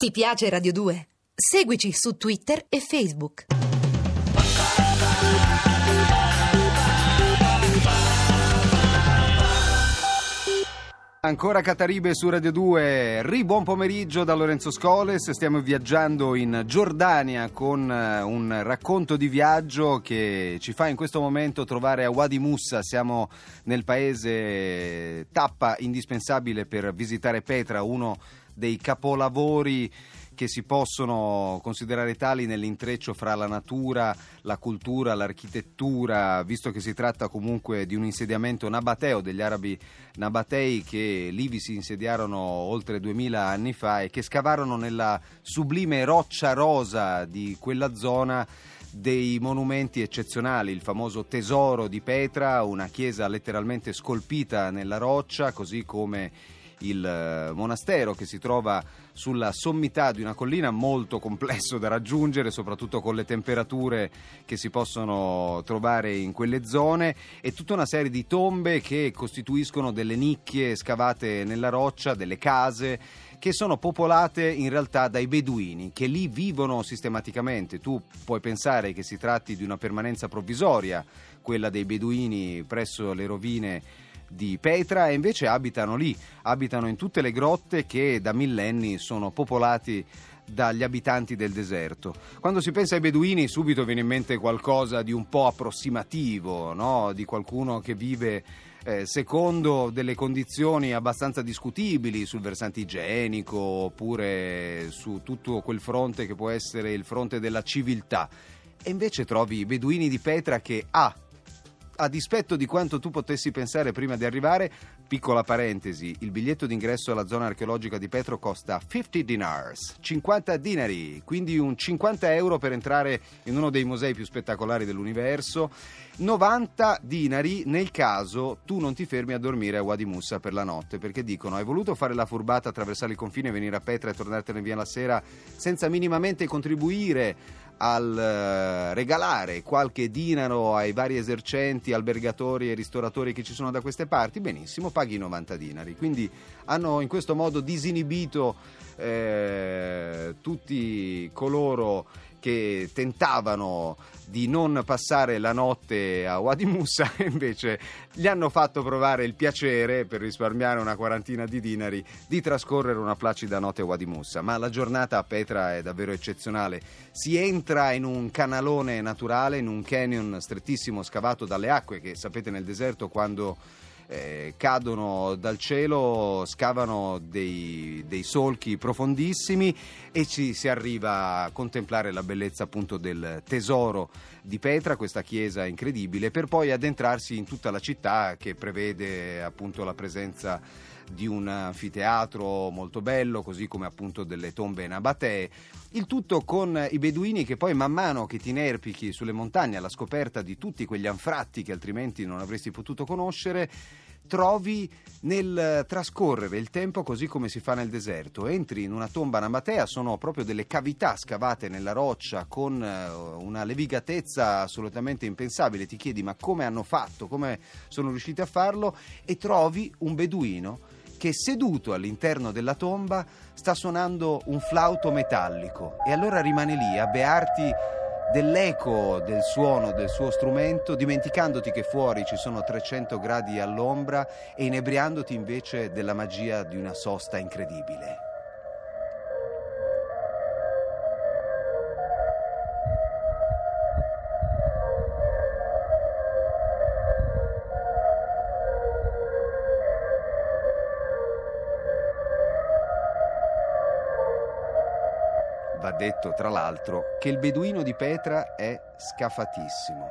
Ti piace Radio 2? Seguici su Twitter e Facebook. Ancora Cataribe su Radio 2, ri buon pomeriggio da Lorenzo Scoles, stiamo viaggiando in Giordania con eh, un racconto di viaggio che ci fa in questo momento trovare a Wadi Musa, siamo nel paese tappa indispensabile per visitare Petra, uno dei capolavori che si possono considerare tali nell'intreccio fra la natura, la cultura, l'architettura, visto che si tratta comunque di un insediamento nabateo degli arabi nabatei che lì vi si insediarono oltre 2000 anni fa e che scavarono nella sublime roccia rosa di quella zona dei monumenti eccezionali, il famoso tesoro di Petra, una chiesa letteralmente scolpita nella roccia, così come il eh, monastero che si trova sulla sommità di una collina molto complesso da raggiungere, soprattutto con le temperature che si possono trovare in quelle zone e tutta una serie di tombe che costituiscono delle nicchie scavate nella roccia, delle case che sono popolate in realtà dai beduini che lì vivono sistematicamente. Tu puoi pensare che si tratti di una permanenza provvisoria, quella dei beduini presso le rovine di Petra e invece abitano lì, abitano in tutte le grotte che da millenni sono popolati dagli abitanti del deserto. Quando si pensa ai beduini subito viene in mente qualcosa di un po' approssimativo, no? di qualcuno che vive eh, secondo delle condizioni abbastanza discutibili sul versante igienico oppure su tutto quel fronte che può essere il fronte della civiltà. E invece trovi i beduini di Petra che A. A dispetto di quanto tu potessi pensare prima di arrivare, piccola parentesi, il biglietto d'ingresso alla zona archeologica di Petro costa 50 dinars, 50 dinari, quindi un 50 euro per entrare in uno dei musei più spettacolari dell'universo, 90 dinari nel caso tu non ti fermi a dormire a Wadi Musa per la notte, perché dicono hai voluto fare la furbata, attraversare il confine, venire a Petra e tornartene via la sera senza minimamente contribuire al uh, regalare qualche dinaro ai vari esercenti, albergatori e ristoratori che ci sono da queste parti, benissimo, paghi 90 dinari. Quindi hanno in questo modo disinibito eh, tutti coloro che tentavano di non passare la notte a Wadi Musa invece gli hanno fatto provare il piacere, per risparmiare una quarantina di dinari, di trascorrere una placida notte a Wadi Musa. Ma la giornata a Petra è davvero eccezionale. Si entra in un canalone naturale, in un canyon strettissimo scavato dalle acque che sapete nel deserto quando eh, cadono dal cielo, scavano dei, dei, solchi profondissimi e ci si arriva a contemplare la bellezza appunto del tesoro di Petra, questa chiesa incredibile, per poi addentrarsi in tutta la città che prevede appunto la presenza di un anfiteatro molto bello, così come appunto delle tombe nabatee. Il tutto con i beduini che poi man mano che ti inerpichi sulle montagne alla scoperta di tutti quegli anfratti che altrimenti non avresti potuto conoscere, trovi nel trascorrere il tempo così come si fa nel deserto. Entri in una tomba nabatea, sono proprio delle cavità scavate nella roccia con eh, una levigatezza assolutamente impensabile. Ti chiedi ma come hanno fatto, come sono riusciti a farlo e trovi un beduino che seduto all'interno della tomba sta suonando un flauto metallico e allora rimane lì a bearti dell'eco del suono del suo strumento, dimenticandoti che fuori ci sono 300 gradi all'ombra e inebriandoti invece della magia di una sosta incredibile. Detto, tra l'altro, che il beduino di Petra è scafatissimo.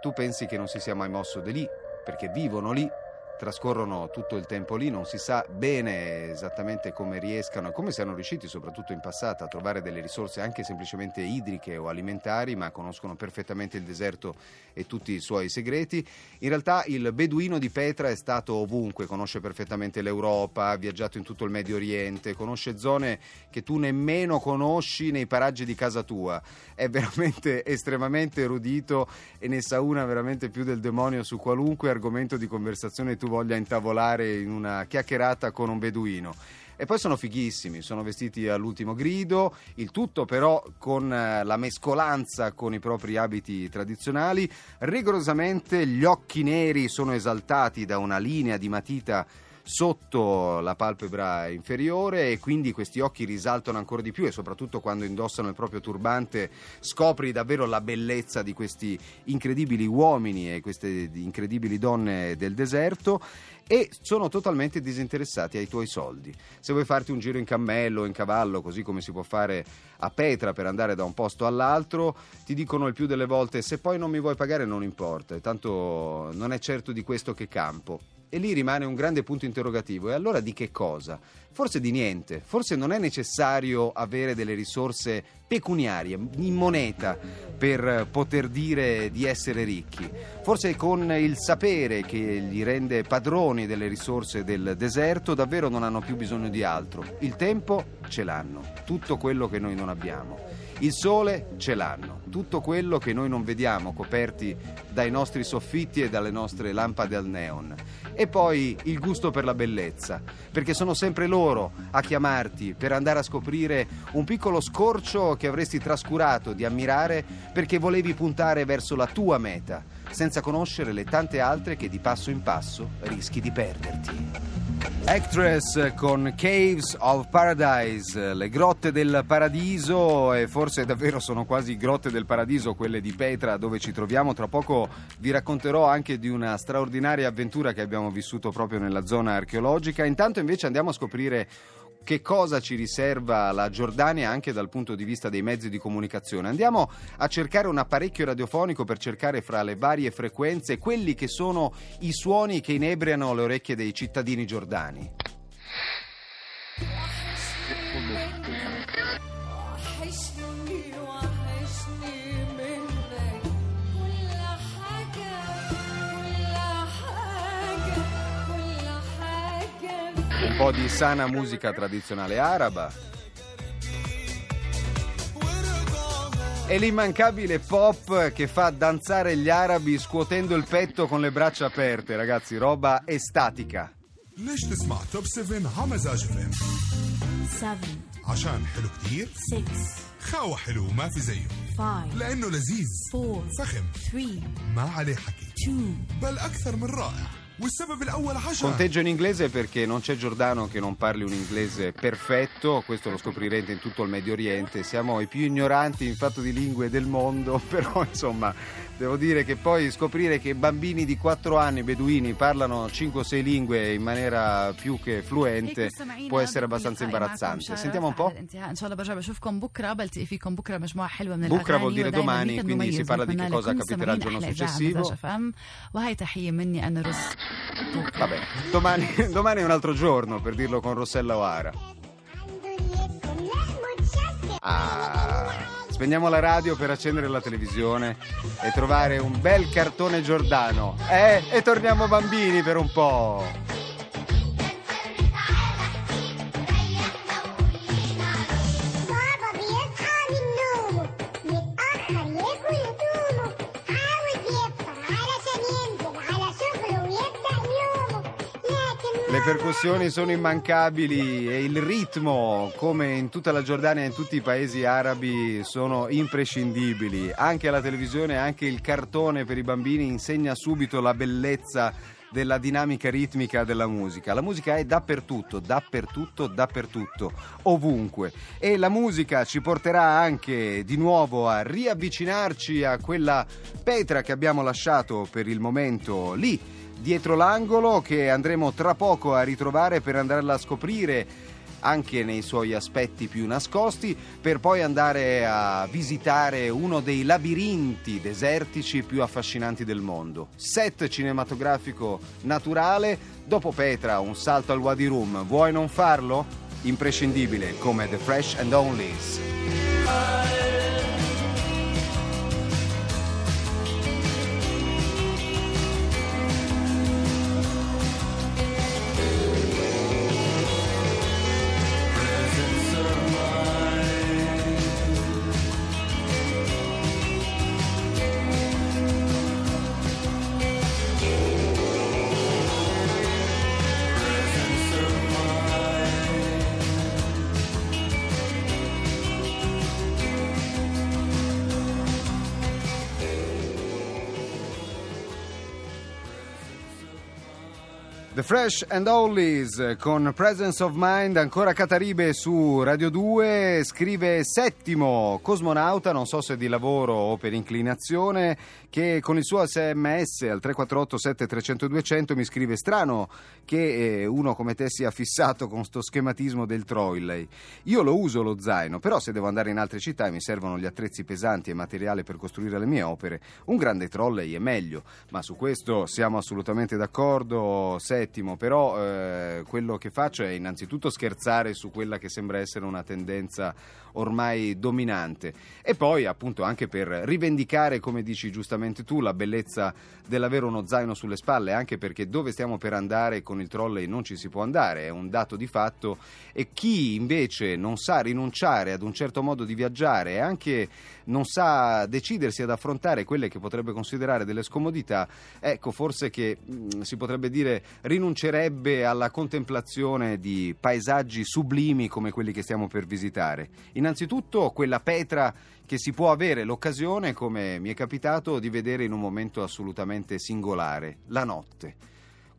Tu pensi che non si sia mai mosso di lì, perché vivono lì trascorrono tutto il tempo lì, non si sa bene esattamente come riescano e come siano riusciti, soprattutto in passato, a trovare delle risorse anche semplicemente idriche o alimentari, ma conoscono perfettamente il deserto e tutti i suoi segreti. In realtà il beduino di Petra è stato ovunque, conosce perfettamente l'Europa, ha viaggiato in tutto il Medio Oriente, conosce zone che tu nemmeno conosci nei paraggi di casa tua. È veramente estremamente erudito e ne sa una veramente più del demonio su qualunque argomento di conversazione tu tu voglia intavolare in una chiacchierata con un beduino. E poi sono fighissimi, sono vestiti all'ultimo grido, il tutto però con eh, la mescolanza con i propri abiti tradizionali. Rigorosamente gli occhi neri sono esaltati da una linea di matita sotto la palpebra inferiore e quindi questi occhi risaltano ancora di più e soprattutto quando indossano il proprio turbante scopri davvero la bellezza di questi incredibili uomini e queste incredibili donne del deserto e sono totalmente disinteressati ai tuoi soldi. Se vuoi farti un giro in cammello o in cavallo, così come si può fare a Petra per andare da un posto all'altro, ti dicono il più delle volte se poi non mi vuoi pagare non importa, tanto non è certo di questo che campo. E lì rimane un grande punto interrogativo. E allora di che cosa? Forse di niente. Forse non è necessario avere delle risorse pecuniarie, in moneta, per poter dire di essere ricchi. Forse con il sapere che li rende padroni delle risorse del deserto, davvero non hanno più bisogno di altro. Il tempo ce l'hanno, tutto quello che noi non abbiamo. Il sole ce l'hanno, tutto quello che noi non vediamo coperti dai nostri soffitti e dalle nostre lampade al neon. E poi il gusto per la bellezza, perché sono sempre loro a chiamarti per andare a scoprire un piccolo scorcio che avresti trascurato di ammirare perché volevi puntare verso la tua meta, senza conoscere le tante altre che di passo in passo rischi di perderti. Actress con Caves of Paradise, le grotte del paradiso e forse davvero sono quasi grotte del paradiso quelle di Petra dove ci troviamo. Tra poco vi racconterò anche di una straordinaria avventura che abbiamo vissuto proprio nella zona archeologica. Intanto invece andiamo a scoprire che cosa ci riserva la Giordania anche dal punto di vista dei mezzi di comunicazione. Andiamo a cercare un apparecchio radiofonico per cercare fra le varie frequenze quelli che sono i suoni che inebriano le orecchie dei cittadini giordani. po' di sana musica tradizionale araba. E l'immancabile pop che fa danzare gli arabi scuotendo il petto con le braccia aperte, ragazzi, roba estatica. ليش تسمع توب 7 على مزاج اف ام 7 عشان حلو كتير 6 خاوة حلو ما في زيه 5 لانه لذيذ 4 فخم 3 ما عليه حكي 2 بل اكثر من رائع والسبب الاول عشان Conteggio in inglese perché non c'è Giordano che non parli un inglese perfetto, questo lo scoprirete in tutto il Medio Oriente, siamo i più ignoranti in fatto di lingue del mondo, però insomma devo dire che poi scoprire che bambini di 4 anni beduini parlano 5 o 6 lingue in maniera più che fluente può essere abbastanza imbarazzante. Sentiamo un po'. Bucra vuol dire domani, quindi si parla di che cosa capiterà il giorno successivo. Vabbè, domani, domani è un altro giorno per dirlo con Rossella O'Hara. Ah, spegniamo la radio per accendere la televisione e trovare un bel cartone Giordano. Eh, e torniamo bambini per un po'. Le percussioni sono immancabili e il ritmo, come in tutta la Giordania e in tutti i paesi arabi, sono imprescindibili. Anche la televisione, anche il cartone per i bambini insegna subito la bellezza della dinamica ritmica della musica. La musica è dappertutto, dappertutto, dappertutto, ovunque. E la musica ci porterà anche di nuovo a riavvicinarci a quella Petra che abbiamo lasciato per il momento lì dietro l'angolo che andremo tra poco a ritrovare per andarla a scoprire anche nei suoi aspetti più nascosti, per poi andare a visitare uno dei labirinti desertici più affascinanti del mondo. Set cinematografico naturale, dopo Petra un salto al Wadi Rum, vuoi non farlo? Imprescindibile come The Fresh and Onlys. The Fresh and Ollies eh, con Presence of Mind, ancora Cataribe su Radio 2, scrive Settimo, cosmonauta, non so se di lavoro o per inclinazione, che con il suo sms al 348 7300 200 mi scrive strano che eh, uno come te sia fissato con sto schematismo del trolley. Io lo uso lo zaino, però se devo andare in altre città e mi servono gli attrezzi pesanti e materiale per costruire le mie opere, un grande trolley è meglio, ma su questo siamo assolutamente d'accordo. Settimo, però eh, quello che faccio è innanzitutto scherzare su quella che sembra essere una tendenza ormai dominante. E poi appunto anche per rivendicare, come dici giustamente tu, la bellezza dell'avere uno zaino sulle spalle, anche perché dove stiamo per andare con il trolley non ci si può andare, è un dato di fatto. E chi invece non sa rinunciare ad un certo modo di viaggiare e anche non sa decidersi ad affrontare quelle che potrebbe considerare delle scomodità, ecco forse che mh, si potrebbe dire rinuncerebbe alla contemplazione di paesaggi sublimi come quelli che stiamo per visitare. Innanzitutto quella petra che si può avere l'occasione, come mi è capitato, di vedere in un momento assolutamente singolare, la notte.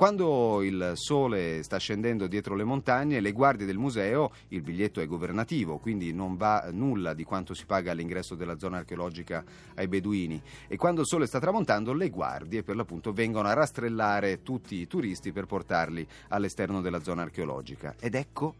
Quando il sole sta scendendo dietro le montagne, le guardie del museo, il biglietto è governativo, quindi non va nulla di quanto si paga all'ingresso della zona archeologica ai beduini, e quando il sole sta tramontando, le guardie per l'appunto vengono a rastrellare tutti i turisti per portarli all'esterno della zona archeologica. Ed ecco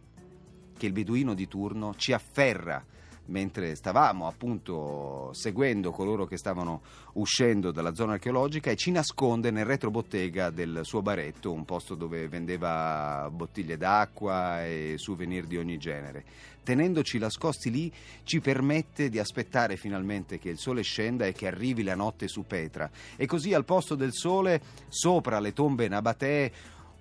che il beduino di turno ci afferra mentre stavamo appunto seguendo coloro che stavano uscendo dalla zona archeologica e ci nasconde nel retrobottega del suo baretto, un posto dove vendeva bottiglie d'acqua e souvenir di ogni genere. Tenendoci nascosti lì ci permette di aspettare finalmente che il sole scenda e che arrivi la notte su Petra. E così al posto del sole, sopra le tombe nabatee,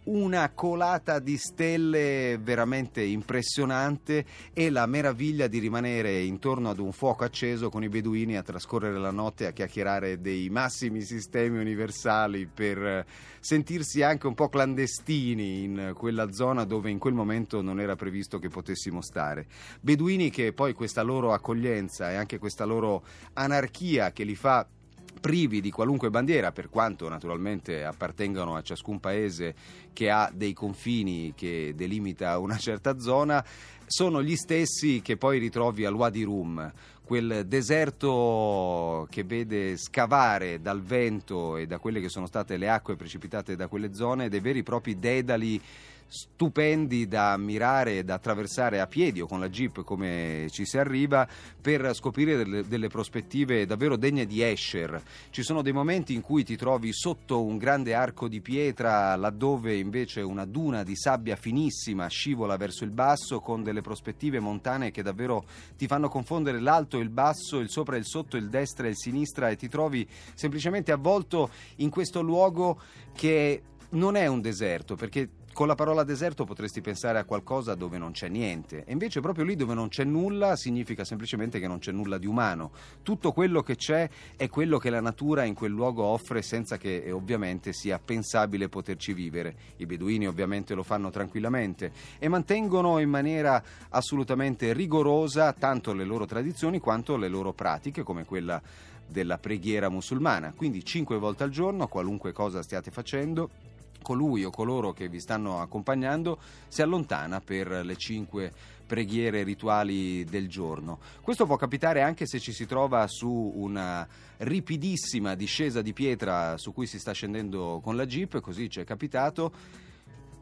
una colata di stelle veramente impressionante e la meraviglia di rimanere intorno ad un fuoco acceso con i beduini a trascorrere la notte a chiacchierare dei massimi sistemi universali per sentirsi anche un po' clandestini in quella zona dove in quel momento non era previsto che potessimo stare. Beduini che poi questa loro accoglienza e anche questa loro anarchia che li fa privi di qualunque bandiera, per quanto naturalmente appartengano a ciascun paese che ha dei confini che delimita una certa zona, sono gli stessi che poi ritrovi al Wadi Rum, quel deserto che vede scavare dal vento e da quelle che sono state le acque precipitate da quelle zone dei veri e propri dedali stupendi da ammirare e da attraversare a piedi o con la jeep come ci si arriva per scoprire delle, delle, prospettive davvero degne di Escher. Ci sono dei momenti in cui ti trovi sotto un grande arco di pietra laddove invece una duna di sabbia finissima scivola verso il basso con delle prospettive montane che davvero ti fanno confondere l'alto e il basso, il sopra e il sotto, il destra e il sinistra e ti trovi semplicemente avvolto in questo luogo che non è un deserto perché con la parola deserto potresti pensare a qualcosa dove non c'è niente, e invece proprio lì dove non c'è nulla significa semplicemente che non c'è nulla di umano. Tutto quello che c'è è quello che la natura in quel luogo offre senza che eh, ovviamente sia pensabile poterci vivere. I beduini ovviamente lo fanno tranquillamente e mantengono in maniera assolutamente rigorosa tanto le loro tradizioni quanto le loro pratiche come quella della preghiera musulmana. Quindi cinque volte al giorno, qualunque cosa stiate facendo, colui o coloro che vi stanno accompagnando si allontana per le cinque preghiere rituali del giorno. Questo può capitare anche se ci si trova su una ripidissima discesa di pietra su cui si sta scendendo con la jeep, così ci è capitato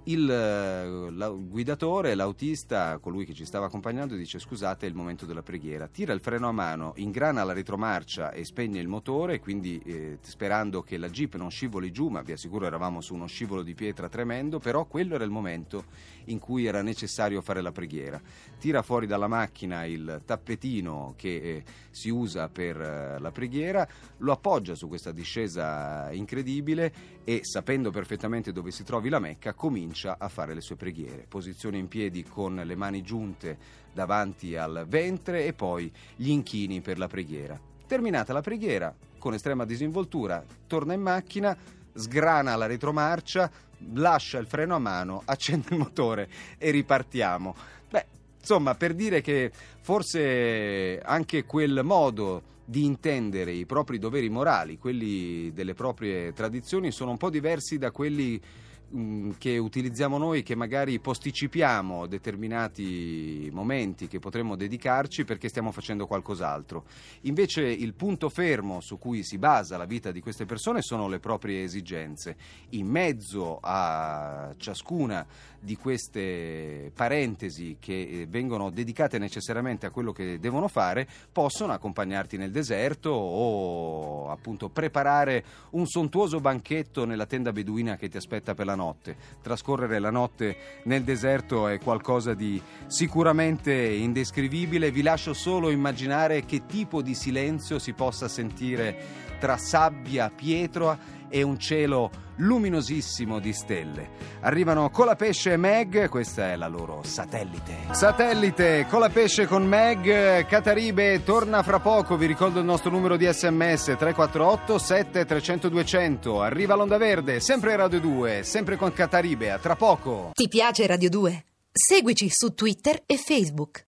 il, eh, la, guidatore, l'autista, colui che ci stava accompagnando, dice scusate è il momento della preghiera. Tira il freno a mano, ingrana la retromarcia e spegne il motore, quindi eh, sperando che la jeep non scivoli giù, ma vi assicuro eravamo su uno scivolo di pietra tremendo, però quello era il momento in cui era necessario fare la preghiera. Tira fuori dalla macchina il tappetino che eh, si usa per eh, la preghiera, lo appoggia su questa discesa incredibile e sapendo perfettamente dove si trovi la Mecca comincia a fare le sue preghiere. Posizione in piedi con le mani giunte davanti al ventre e poi gli inchini per la preghiera. Terminata la preghiera, con estrema disinvoltura, torna in macchina, sgrana la retromarcia, lascia il freno a mano, accende il motore e ripartiamo. Beh, insomma, per dire che forse anche quel modo di intendere i propri doveri morali, quelli delle proprie tradizioni, sono un po' diversi da quelli mh, che utilizziamo noi che magari posticipiamo determinati momenti che potremmo dedicarci perché stiamo facendo qualcos'altro. Invece il punto fermo su cui si basa la vita di queste persone sono le proprie esigenze. In mezzo a ciascuna di queste parentesi che eh, vengono dedicate necessariamente a quello che devono fare, possono accompagnarti nel deserto o appunto preparare un sontuoso banchetto nella tenda beduina che ti aspetta per la notte. Trascorrere la notte nel deserto è qualcosa di sicuramente indescrivibile. Vi lascio solo immaginare che tipo di silenzio si possa sentire tra sabbia, pietra e un cielo luminosissimo di stelle. Arrivano Colapesce e Meg, questa è la loro satellite. Satellite, Colapesce con Meg, Cataribe torna fra poco, vi ricordo il nostro numero di sms 348 7300 200. Arriva l'onda verde, sempre Radio 2, sempre con Cataribe, a tra poco. Ti piace Radio 2? Seguici su Twitter e Facebook.